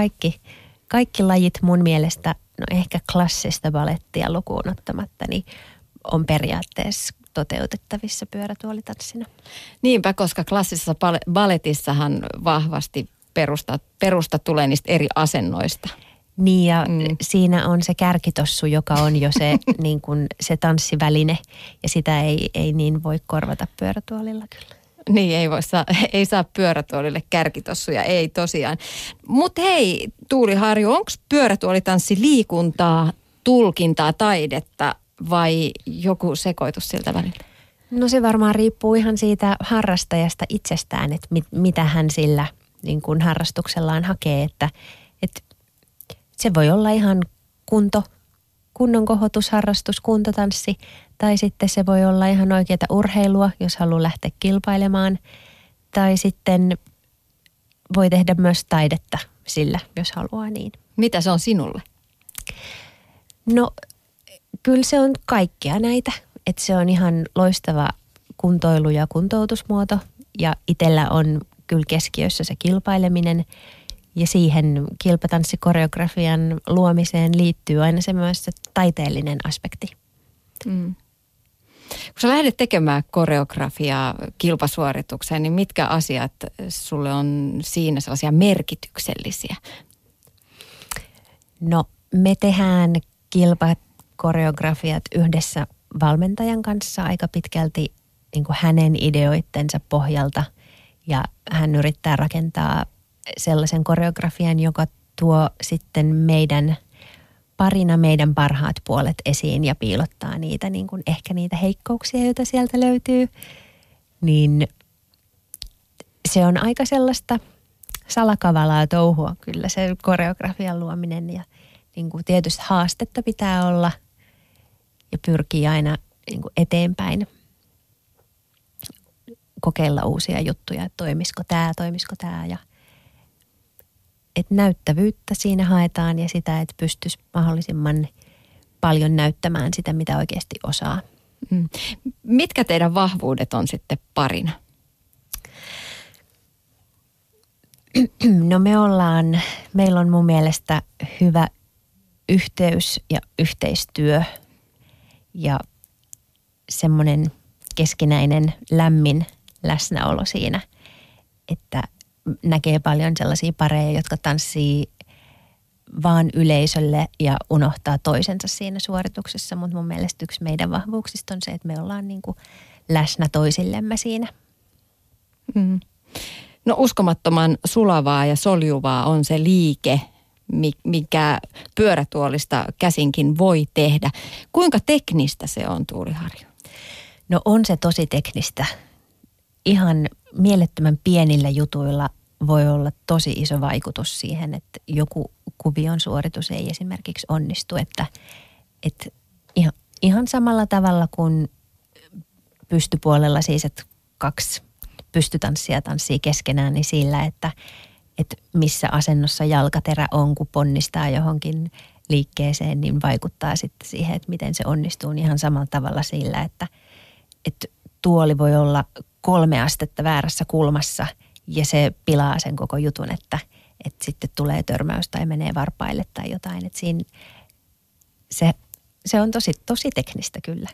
kaikki, kaikki lajit mun mielestä, no ehkä klassista balettia lukuun ottamatta, niin on periaatteessa toteutettavissa pyörätuolitanssina. Niinpä, koska klassisessa balletissahan vahvasti perusta, perusta tulee niistä eri asennoista. Niin ja mm. siinä on se kärkitossu, joka on jo se, niin kuin se tanssiväline ja sitä ei, ei niin voi korvata pyörätuolilla kyllä. Niin, ei, voi saa, ei saa pyörätuolille kärkitossuja, ei tosiaan. Mutta hei, Tuuli Harju, onko pyörätuolitanssi liikuntaa, tulkintaa, taidetta vai joku sekoitus siltä välillä? No se varmaan riippuu ihan siitä harrastajasta itsestään, että mit, mitä hän sillä niin kuin harrastuksellaan hakee, että, että se voi olla ihan kunto, kunnon kohotusharrastus, kuntotanssi, tai sitten se voi olla ihan oikeaa urheilua, jos haluaa lähteä kilpailemaan, tai sitten voi tehdä myös taidetta sillä, jos haluaa niin. Mitä se on sinulle? No kyllä se on kaikkia näitä. Että se on ihan loistava kuntoilu- ja kuntoutusmuoto. Ja itsellä on kyllä keskiössä se kilpaileminen. Ja siihen kilpatanssikoreografian luomiseen liittyy aina se myös se taiteellinen aspekti. Mm. Kun sä lähdet tekemään koreografiaa kilpasuoritukseen, niin mitkä asiat sulle on siinä sellaisia merkityksellisiä? No me tehdään kilpat koreografiat yhdessä valmentajan kanssa aika pitkälti niin kuin hänen ideoittensa pohjalta. Ja hän yrittää rakentaa sellaisen koreografian, joka tuo sitten meidän parina meidän parhaat puolet esiin ja piilottaa niitä, niin kuin ehkä niitä heikkouksia, joita sieltä löytyy. Niin se on aika sellaista salakavalaa touhua kyllä se koreografian luominen ja niin kuin tietysti haastetta pitää olla – ja pyrkii aina niin kuin eteenpäin kokeilla uusia juttuja, että toimisiko tämä, toimisiko tämä ja että näyttävyyttä siinä haetaan ja sitä, että pystyisi mahdollisimman paljon näyttämään sitä, mitä oikeasti osaa. Mm. Mitkä teidän vahvuudet on sitten parina? No me ollaan, meillä on mun mielestä hyvä yhteys ja yhteistyö ja semmoinen keskinäinen lämmin läsnäolo siinä, että näkee paljon sellaisia pareja, jotka tanssii vaan yleisölle ja unohtaa toisensa siinä suorituksessa, mutta mun mielestä yksi meidän vahvuuksista on se, että me ollaan niin kuin läsnä toisillemme siinä. Mm. No uskomattoman sulavaa ja soljuvaa on se liike, mikä pyörätuolista käsinkin voi tehdä. Kuinka teknistä se on, Tuuli Harju? No on se tosi teknistä. Ihan mielettömän pienillä jutuilla voi olla tosi iso vaikutus siihen, että joku kuvion suoritus ei esimerkiksi onnistu. Että, että ihan, ihan samalla tavalla kuin pystypuolella siis, että kaksi pystytanssia tanssii keskenään, niin sillä, että että missä asennossa jalkaterä on, kun ponnistaa johonkin liikkeeseen, niin vaikuttaa sitten siihen, että miten se onnistuu niin ihan samalla tavalla sillä, että, että tuoli voi olla kolme astetta väärässä kulmassa ja se pilaa sen koko jutun, että, että sitten tulee törmäys tai menee varpaille tai jotain. Että siinä se, se on tosi, tosi teknistä kyllä.